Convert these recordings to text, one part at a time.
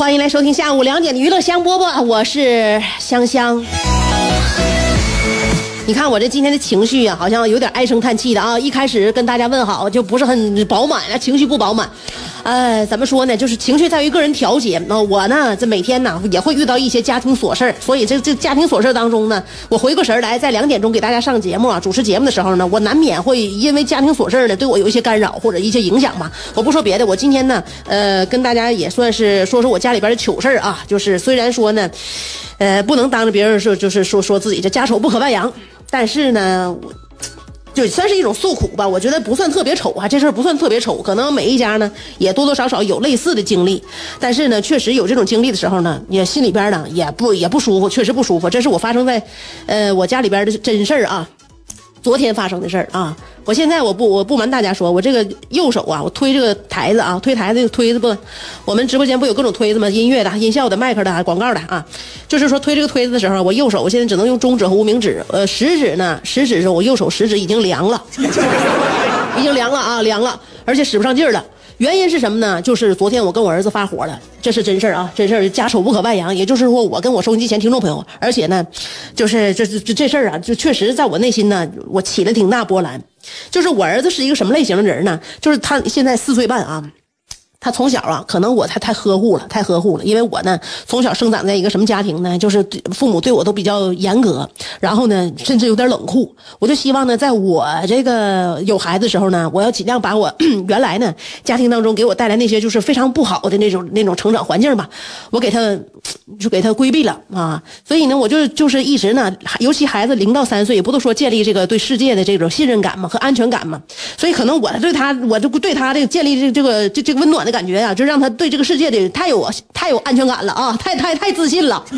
欢迎来收听下午两点的娱乐香饽饽，我是香香。你看我这今天的情绪呀、好像有点唉声叹气的啊！一开始跟大家问好就不是很饱满啊，情绪不饱满。呃，怎么说呢？就是情绪在于个人调节。那、我呢，这每天呢也会遇到一些家庭琐事儿所以这这家庭琐事当中呢，我回过神来，在两点钟给大家上节目啊，主持节目的时候呢，我难免会因为家庭琐事呢对我有一些干扰或者一些影响嘛。我不说别的，我今天呢，呃，跟大家也算是说说我家里边的糗事啊，就是虽然说呢，呃，不能当着别人说就是说说自己这家丑不可外扬，但是呢，我就算是一种诉苦吧。我觉得不算特别丑啊，这事儿不算特别丑，可能每一家呢也多多少少有类似的经历，但是呢，确实有这种经历的时候呢，也心里边呢也不也不舒服，确实不舒服。这是我发生在，呃，我家里边的真事儿啊。昨天发生的事儿啊！我现在我不我不瞒大家说，我这个右手啊，我推这个台子啊，推台子推子不，我们直播间不有各种推子吗？音乐的、音效的、麦克的、广告的啊，就是说推这个推子的时候，我右手我现在只能用中指和无名指，呃，食指呢，食指是我右手食指已经凉了，已经凉了啊，凉了，而且使不上劲儿了。原因是什么呢？就是昨天我跟我儿子发火了，这是真事儿啊，真事儿，家丑不可外扬。也就是说，我跟我收音机前听众朋友，而且呢，就是这这这事儿啊，就确实在我内心呢，我起了挺大波澜。就是我儿子是一个什么类型的人呢？就是他现在四岁半啊。他从小啊，可能我太太呵护了，太呵护了。因为我呢，从小生长在一个什么家庭呢？就是父母对我都比较严格，然后呢，甚至有点冷酷。我就希望呢，在我这个有孩子时候呢，我要尽量把我 原来呢家庭当中给我带来那些就是非常不好的那种那种成长环境吧，我给他就给他规避了啊。所以呢，我就就是一直呢，尤其孩子零到三岁，也不都说建立这个对世界的这种信任感嘛和安全感嘛。所以可能我对他，我就对他这个建立这这个这这个温暖的感觉呀、就让他对这个世界的太有太有安全感了啊，太太太自信了。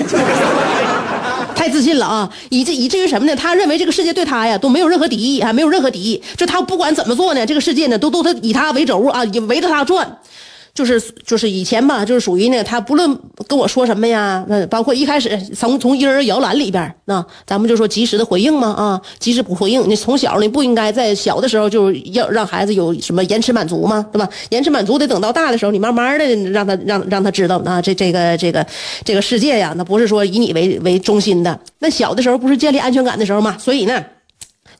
太自信了啊！以至以至于什么呢？他认为这个世界对他呀都没有任何敌意啊，没有任何敌意。就他不管怎么做呢，这个世界呢都都他以他为轴啊，也围着他转。就是就是以前吧，就是属于呢，他不论跟我说什么呀，那，包括一开始从从婴儿摇篮里边那咱们就说及时的回应嘛啊，及时不回应，你从小你不应该在小的时候就要让孩子有什么延迟满足嘛，对吧？延迟满足得等到大的时候，你慢慢的让他让让他知道啊，这这个这个这个世界呀，那不是说以你为为中心的，那小的时候不是建立安全感的时候嘛，所以呢，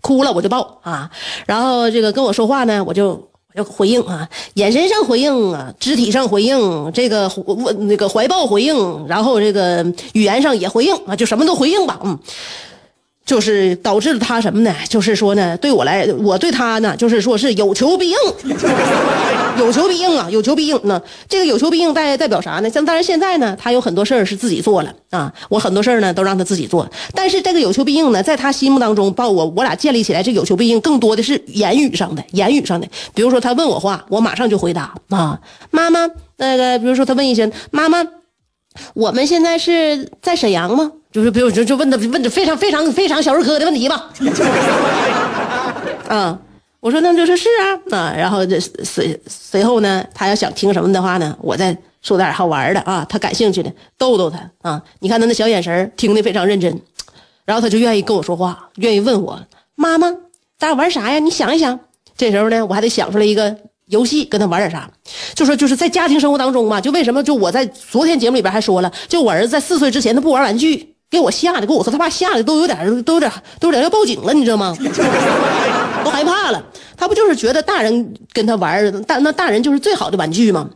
哭了我就抱啊，然后这个跟我说话呢，我就。要回应啊，眼神上回应啊，肢体上回应，这个问那个怀抱回应，然后这个语言上也回应啊，就什么都回应吧，嗯，就是导致了他什么呢？就是说呢，对我来，我对他呢，就是说是有求必应，有求必应啊，有求必应。那这个有求必应代代表啥呢？像当然现在呢，他有很多事儿是自己做了啊，我很多事儿呢都让他自己做。但是这个有求必应呢，在他心目当中，把我我俩建立起来，这有求必应更多的是言语上的，言语上的。比如说他问我话，我马上就回答啊，妈妈，那个比如说他问一声，妈妈，我们现在是在沈阳吗？就是比如就就问的问的非常非常非常小儿科的问题吧。啊，我说那就是是啊啊，然后这随随后呢，他要想听什么的话呢，我再说点好玩的啊，他感兴趣的逗逗他啊。你看他那小眼神听得非常认真，然后他就愿意跟我说话，愿意问我妈妈，咱俩玩啥呀？你想一想。这时候呢，我还得想出来一个游戏，跟他玩点啥。就说就是在家庭生活当中嘛，就为什么就我在昨天节目里边还说了，就我儿子在四岁之前他不玩玩具，给我吓的，给我和他爸吓的都有点都有点都有点要报警了，你知道吗？都害怕了。他不就是觉得大人跟他玩儿，大那大人就是最好的玩具吗？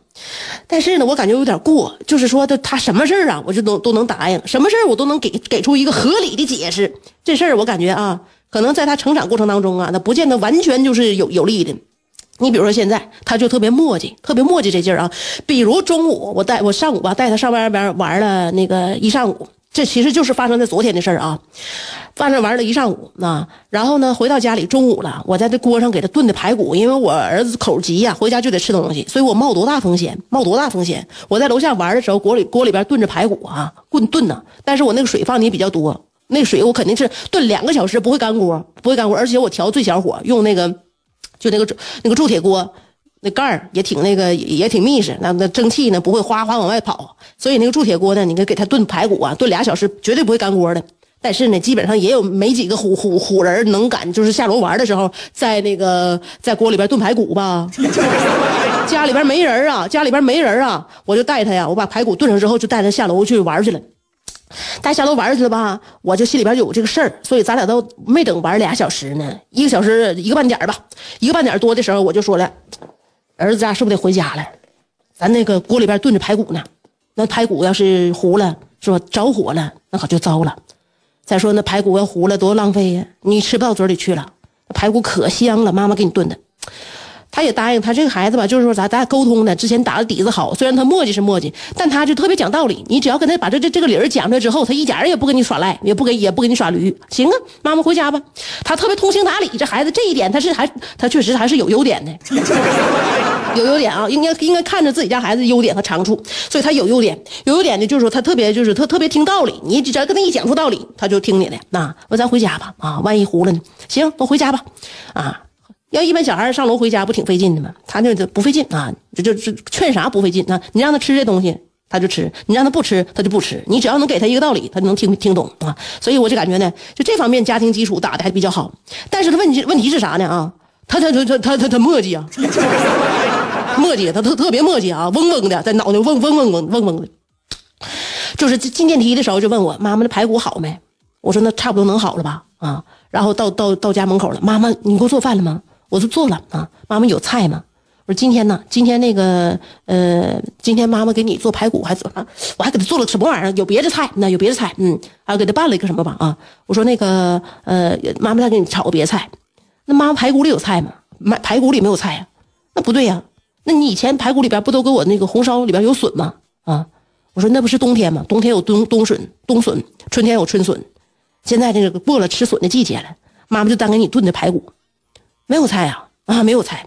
但是呢，我感觉有点过，就是说他他什么事儿啊，我就都都能答应，什么事儿我都能给给出一个合理的解释。这事儿我感觉啊，可能在他成长过程当中啊，那不见得完全就是有有利的。你比如说现在，他就特别磨叽，特别磨叽这劲儿啊。比如中午我带我上午吧，带他上外边玩了那个一上午，这其实就是发生在昨天的事儿啊。发生玩了一上午啊，然后呢回到家里中午了，我在这锅上给他炖的排骨，因为我儿子口急呀，回家就得吃东西，所以我冒多大风险，冒多大风险。我在楼下玩的时候，锅里锅里边炖着排骨啊，炖炖呢，但是我那个水放的也比较多，那水我肯定是炖两个小时不会干锅，不会干锅，而且我调最小火，用那个就那个那个铸铁锅，那盖儿也挺那个也挺密实，那那蒸汽呢不会哗哗往外跑，所以那个铸铁锅呢，你给给它炖排骨啊，炖俩小时绝对不会干锅的。但是呢，基本上也有没几个虎虎虎人能敢，就是下楼玩的时候，在那个在锅里边炖排骨吧。家里边没人啊，家里边没人啊，我就带他呀，我把排骨炖上之后，就带他下楼去玩去了。带下楼玩去了吧，我就心里边就有这个事儿，所以咱俩都没等玩俩小时呢，一个小时一个半点吧，一个半点多的时候，我就说了，儿子家是不是得回家了？咱那个锅里边炖着排骨呢，那排骨要是糊了，是吧？着火了，那可就糟了。再说那排骨要糊了，多浪费呀！你吃不到嘴里去了。排骨可香了，妈妈给你炖的。他也答应，他这个孩子吧，就是说咱咱俩沟通的，之前打的底子好。虽然他磨叽是磨叽，但他就特别讲道理。你只要跟他把这这这个理儿讲出来之后，他一点也不跟你耍赖，也不给也不给你耍驴。行啊，妈妈回家吧。他特别通情达理，这孩子这一点他是还他确实还是有优点的。有优点啊，应该应该看着自己家孩子优点和长处，所以他有优点。有优点的就是说他特别就是他特别听道理，你只要跟他一讲出道理，他就听你的。那我咱回家吧啊，万一糊了呢？行，我回家吧。啊，要一般小孩上楼回家不挺费劲的吗？他那不费劲啊，就就就劝啥不费劲啊？你让他吃这东西，他就吃；你让他不吃，他就不吃。你只要能给他一个道理，他就能听听懂啊。所以我就感觉呢，就这方面家庭基础打的还比较好。但是他问题问题是啥呢啊？他他他他他他他磨叽啊。磨叽，他特特别磨叽啊，嗡嗡的，在脑袋嗡嗡嗡嗡嗡嗡的。就是进电梯的时候就问我妈妈的排骨好没？我说那差不多能好了吧啊。然后到到到家门口了，妈妈你给我做饭了吗？我说做了啊。妈妈有菜吗？我说今天呢，今天那个呃，今天妈妈给你做排骨还怎么？我还给他做了什么玩意儿？有别的菜？那有别的菜？嗯，还给他拌了一个什么吧啊？我说那个呃，妈妈再给你炒个别的菜。那妈妈排骨里有菜吗？买排骨里没有菜呀？那不对呀。那你以前排骨里边不都给我那个红烧里边有笋吗？啊，我说那不是冬天吗？冬天有冬冬笋，冬笋；春天有春笋。现在这个过了吃笋的季节了，妈妈就单给你炖的排骨，没有菜呀？啊，没有菜。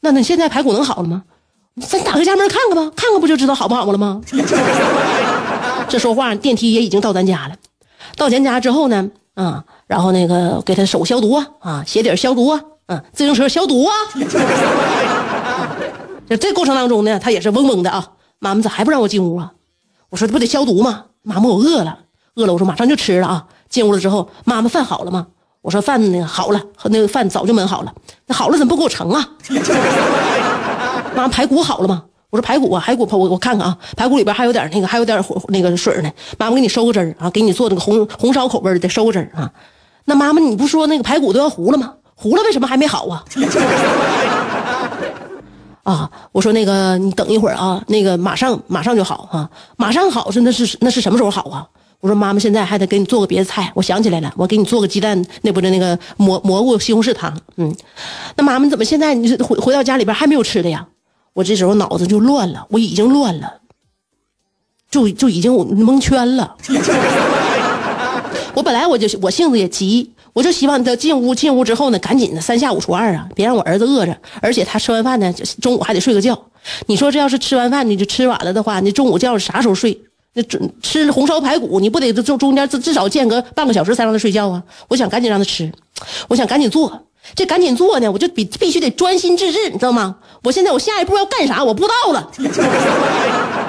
那那现在排骨能好了吗？咱打开家门看看吧，看看不就知道好不好了吗？这说话，电梯也已经到咱家了。到咱家之后呢，啊，然后那个给他手消毒啊，啊，鞋底消毒啊，嗯，自行车消毒啊。这这过程当中呢，他也是嗡嗡的啊。妈妈咋还不让我进屋啊？我说这不得消毒吗？妈妈我饿了，饿了。我说马上就吃了啊。进屋了之后，妈妈饭好了吗？我说饭呢好了，那个饭早就焖好了。那好了怎么不给我盛啊？妈排骨好了吗？我说排骨啊，排骨我我看看啊，排骨里边还有点那个还有点那个水呢。妈妈给你收个汁儿啊，给你做那个红红烧口味的得收个汁儿啊。那妈妈你不说那个排骨都要糊了吗？糊了为什么还没好啊？啊，我说那个你等一会儿啊，那个马上马上就好哈，马上好是那是那是什么时候好啊？我说妈妈现在还得给你做个别的菜，我想起来了，我给你做个鸡蛋那不是那个蘑蘑菇西红柿汤，嗯，那妈妈怎么现在你回回到家里边还没有吃的呀？我这时候脑子就乱了，我已经乱了，就就已经蒙圈了。我本来我就我性子也急。我就希望他进屋，进屋之后呢，赶紧的三下五除二啊，别让我儿子饿着。而且他吃完饭呢，中午还得睡个觉。你说这要是吃完饭你就吃晚了的话，你中午觉啥时候睡？那准吃红烧排骨，你不得中中间至至少间隔半个小时才让他睡觉啊？我想赶紧让他吃，我想赶紧做。这赶紧做呢，我就必必须得专心致志，你知道吗？我现在我下一步要干啥？我不知道了，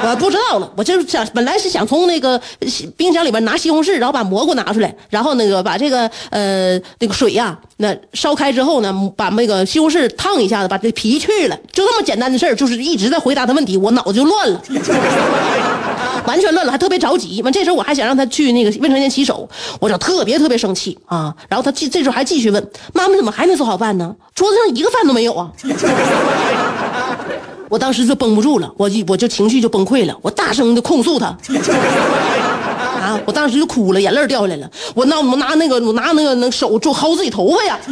我不知道了。我就是想，本来是想从那个冰箱里边拿西红柿，然后把蘑菇拿出来，然后那个把这个呃那个水呀，那烧开之后呢，把那个西红柿烫一下子，把这皮去了，就这么简单的事儿，就是一直在回答他问题，我脑子就乱了。完全乱了，还特别着急。完这时候我还想让他去那个卫生间洗手，我就特别特别生气啊。然后他继这时候还继续问：“妈妈怎么还没做好饭呢？桌子上一个饭都没有啊！”我当时就绷不住了，我就我就情绪就崩溃了，我大声的控诉他。啊！我当时就哭了，眼泪掉下来了。我拿我拿那个我拿那个那手就薅自己头发呀。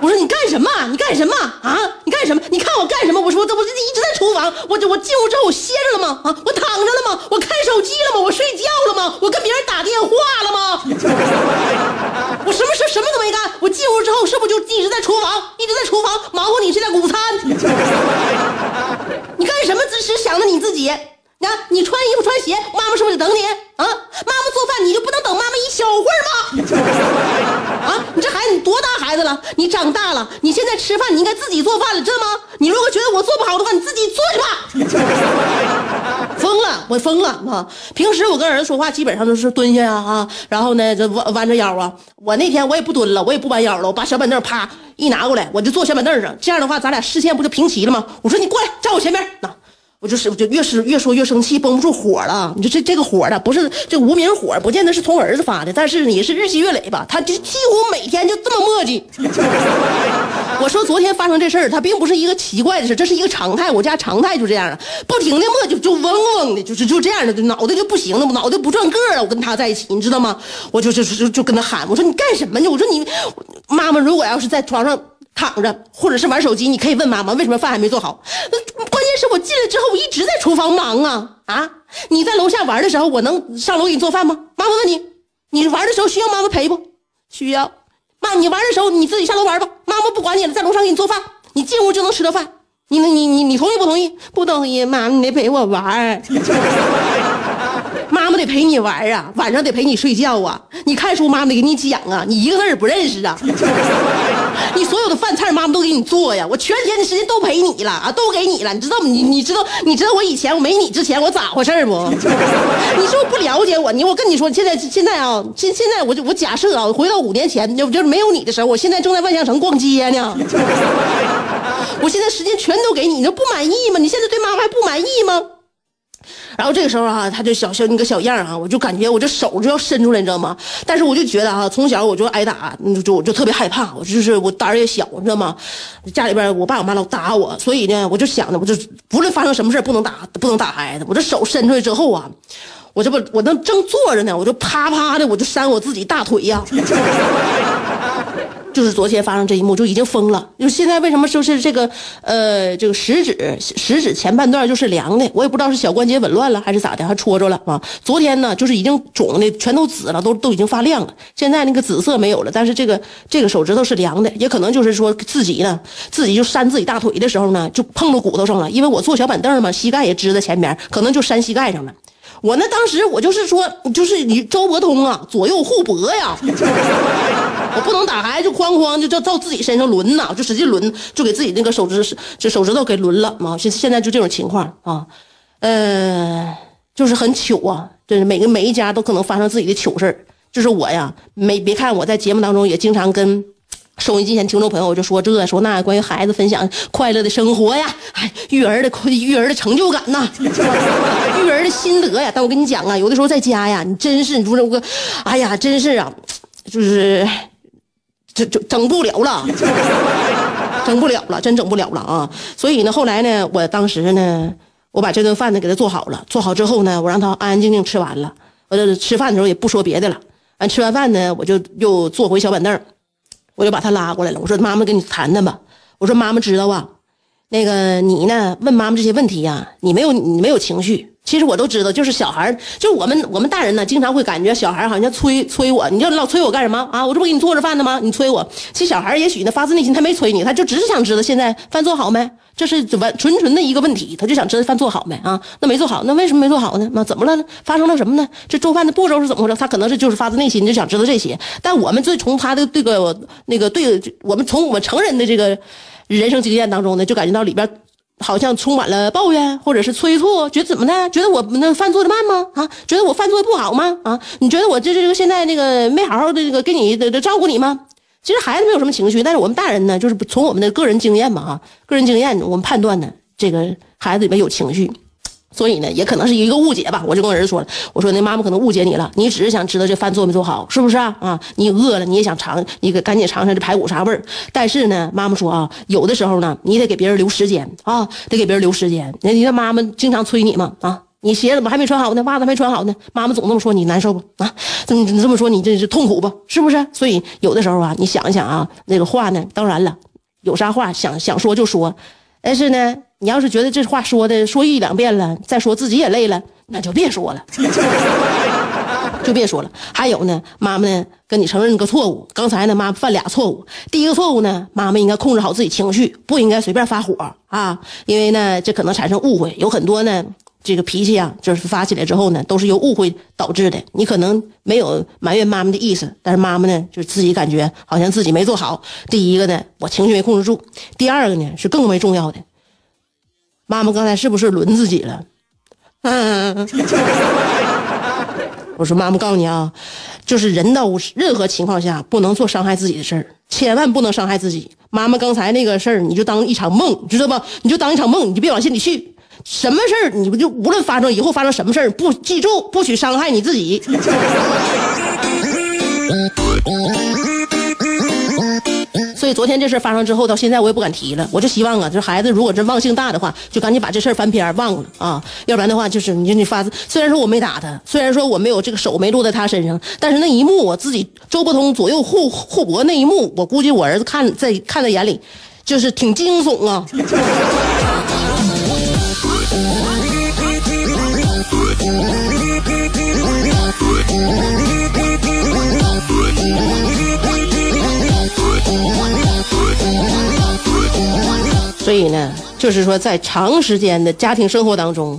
我说你干什么？你干什么啊？你干什么？你看我干什么？我说我这不是一直在厨房，我这我进屋之后我歇着了吗？啊，我躺着了吗？我看手机了吗？我睡觉了吗？我跟别人打电话了吗？我什么事什么都没干。我进屋之后是不是就一直在厨房，一直在厨房忙活你这点午餐？你干什么？只姐你自己。那你穿衣服穿鞋，妈妈是不是得等你啊？妈妈做饭，你就不能等妈妈一小会儿吗？啊，你这孩子你多大孩子了？你长大了，你现在吃饭你应该自己做饭了，知道吗？你如果觉得我做不好的话，你自己做去吧。疯了，我疯了啊！平时我跟儿子说话基本上都是蹲下啊啊，然后呢这弯弯着腰啊。我那天我也不蹲了，我也不弯腰了，我把小板凳啪一拿过来，我就坐小板凳上。这样的话，咱俩视线不就平齐了吗？我说你过来，站我前面那。我就是，我就越是越说越生气，绷不住火了。你说这这个火呢，不是这无名火，不见得是从儿子发的，但是你是日积月累吧。他就几乎每天就这么磨叽。我说昨天发生这事儿，他并不是一个奇怪的事，这是一个常态。我家常态就这样了，不停的磨叽，就嗡嗡的，就是就这样的，就脑袋就不行了，脑袋不转个了。我跟他在一起，你知道吗？我就就就就跟他喊，我说你干什么呢？我说你妈妈如果要是在床上。躺着，或者是玩手机，你可以问妈妈为什么饭还没做好。关键是我进来之后，我一直在厨房忙啊啊！你在楼下玩的时候，我能上楼给你做饭吗？妈妈问你，你玩的时候需要妈妈陪不？需要。妈，你玩的时候你自己下楼玩吧，妈妈不管你了，在楼上给你做饭，你进屋就能吃到饭。你你你你同意不同意？不同意，妈妈你得陪我玩。妈妈得陪你玩啊，晚上得陪你睡觉啊。你看书，妈妈得给你讲啊，你一个字儿不认识啊。你所有的饭菜，妈妈都给你做呀。我全天的时间都陪你了啊，都给你了。你知道你你知道你知道我以前我没你之前我咋回事不？你是不是不了解我？你我跟你说，现在现在啊，现现在我就我假设啊，回到五年前，就就是没有你的时候，我现在正在万象城逛街呢。我现在时间全都给你，你不满意吗？你现在对妈妈还不满意吗？然后这个时候啊，他就小小那个小样啊，我就感觉我这手就要伸出来，你知道吗？但是我就觉得啊，从小我就挨打，就我就特别害怕，我就是我胆儿也小，你知道吗？家里边我爸我妈老打我，所以呢，我就想着，我就不论发生什么事不能打，不能打孩子。我这手伸出来之后啊，我这不我那正坐着呢，我就啪啪的我就扇我自己大腿呀。就是昨天发生这一幕就已经疯了，就现在为什么就是这个呃这个食指食指前半段就是凉的，我也不知道是小关节紊乱了还是咋的，还戳着了啊。昨天呢就是已经肿的全都紫了，都都已经发亮了。现在那个紫色没有了，但是这个这个手指头是凉的，也可能就是说自己呢自己就扇自己大腿的时候呢就碰到骨头上了，因为我坐小板凳嘛，膝盖也支在前边，可能就扇膝盖上了。我那当时我就是说，就是你周伯通啊，左右互搏呀。我不能打孩子，哐哐就照照自己身上抡呐，就使劲抡，就给自己那个手指这手指头给抡了嘛。现现在就这种情况啊，呃，就是很糗啊，就是每个每一家都可能发生自己的糗事就是我呀，没别看我在节目当中也经常跟。收音机前听众朋友，我就说这说那，关于孩子分享快乐的生活呀，哎，育儿的育儿的成就感呐，育儿的心得呀。但我跟你讲啊，有的时候在家呀，你真是你说我，哎呀，真是啊，就是整整整不了了，整不了了，真整不了了啊。所以呢，后来呢，我当时呢，我把这顿饭呢给他做好了，做好之后呢，我让他安安静静吃完了。我这吃饭的时候也不说别的了，完吃完饭呢，我就又坐回小板凳。我就把他拉过来了，我说：“妈妈跟你谈谈吧。”我说：“妈妈知道啊，那个你呢？问妈妈这些问题呀，你没有你没有情绪。其实我都知道，就是小孩就我们我们大人呢，经常会感觉小孩好像催催我，你就老催我干什么啊？我这不给你做着饭呢吗？你催我。其实小孩也许呢，发自内心他没催你，他就只是想知道现在饭做好没。这是完纯纯的一个问题，他就想知道饭做好没啊？那没做好，那为什么没做好呢？那怎么了呢？发生了什么呢？这做饭的步骤是怎么回事？他可能是就是发自内心就想知道这些。但我们最从他的这个那个对我们从我们成人的这个人生经验当中呢，就感觉到里边。好像充满了抱怨，或者是催促，觉得怎么的？觉得我们那饭做的慢吗？啊，觉得我饭做的不好吗？啊，你觉得我这这个现在那个没好好的这个给你的照顾你吗？其实孩子没有什么情绪，但是我们大人呢，就是从我们的个人经验嘛，哈，个人经验，我们判断呢，这个孩子里面有情绪。所以呢，也可能是一个误解吧。我就跟我儿子说了，我说那妈妈可能误解你了，你只是想知道这饭做没做好，是不是啊？啊，你饿了你也想尝，你给赶紧尝尝这排骨啥味儿。但是呢，妈妈说啊，有的时候呢，你得给别人留时间啊，得给别人留时间。那你的妈妈经常催你嘛啊。你鞋怎么还没穿好呢？袜子还没穿好呢？妈妈总这么说你难受不啊？你你这么说你这是痛苦不？是不是？所以有的时候啊，你想一想啊，那个话呢，当然了，有啥话想想说就说，但是呢，你要是觉得这话说的说一两遍了，再说自己也累了，那就别说了，就别说了。还有呢，妈妈呢跟你承认个错误，刚才呢妈犯俩错误。第一个错误呢，妈妈应该控制好自己情绪，不应该随便发火啊，因为呢这可能产生误会，有很多呢。这个脾气啊，就是发起来之后呢，都是由误会导致的。你可能没有埋怨妈妈的意思，但是妈妈呢，就自己感觉好像自己没做好。第一个呢，我情绪没控制住；第二个呢，是更为重要的。妈妈刚才是不是轮自己了？嗯，我说妈妈告诉你啊，就是人到任何情况下不能做伤害自己的事儿，千万不能伤害自己。妈妈刚才那个事儿，你就当一场梦，知道吧？你就当一场梦，你就别往心里去。什么事儿，你不就无论发生以后发生什么事儿，不记住，不许伤害你自己。所以昨天这事儿发生之后，到现在我也不敢提了。我就希望啊，这孩子如果真忘性大的话，就赶紧把这事儿翻篇忘了啊，要不然的话，就是你你发虽然说我没打他，虽然说我没有这个手没落在他身上，但是那一幕我自己周伯通左右护护脖那一幕，我估计我儿子看在看在眼里，就是挺惊悚啊。所以呢，就是说，在长时间的家庭生活当中，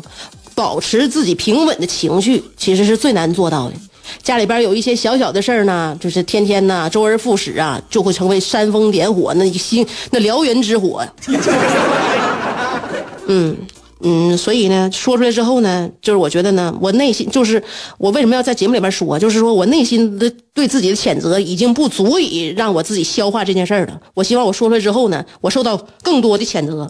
保持自己平稳的情绪，其实是最难做到的。家里边有一些小小的事儿呢，就是天天呢周而复始啊，就会成为煽风点火，那心那燎原之火。嗯。嗯，所以呢，说出来之后呢，就是我觉得呢，我内心就是我为什么要在节目里边说，就是说我内心的对自己的谴责已经不足以让我自己消化这件事儿了。我希望我说出来之后呢，我受到更多的谴责。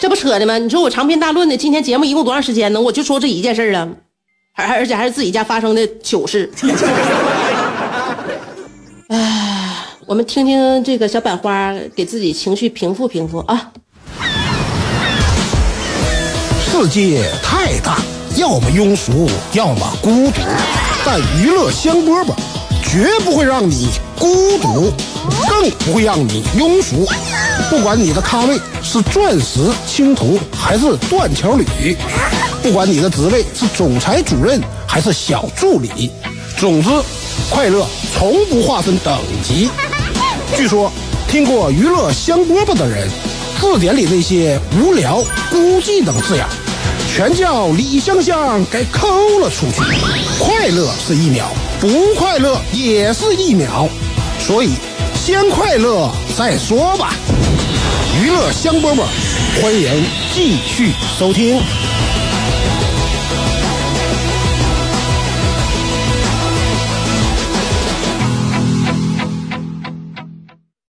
这不扯的吗？你说我长篇大论的，今天节目一共多长时间呢？我就说这一件事儿啊，而而且还是自己家发生的糗事。哎，我们听听这个小板花给自己情绪平复平复啊。世界太大，要么庸俗，要么孤独，但娱乐香饽饽绝不会让你孤独，更不会让你庸俗。不管你的咖位是钻石、青铜还是断桥铝，不管你的职位是总裁、主任还是小助理，总之，快乐从不划分等级。据说，听过娱乐香饽饽的人，字典里那些无聊、孤寂等字眼，全叫李香香给抠了出去。快乐是一秒，不快乐也是一秒，所以先快乐再说吧。娱乐香饽饽，欢迎继续收听。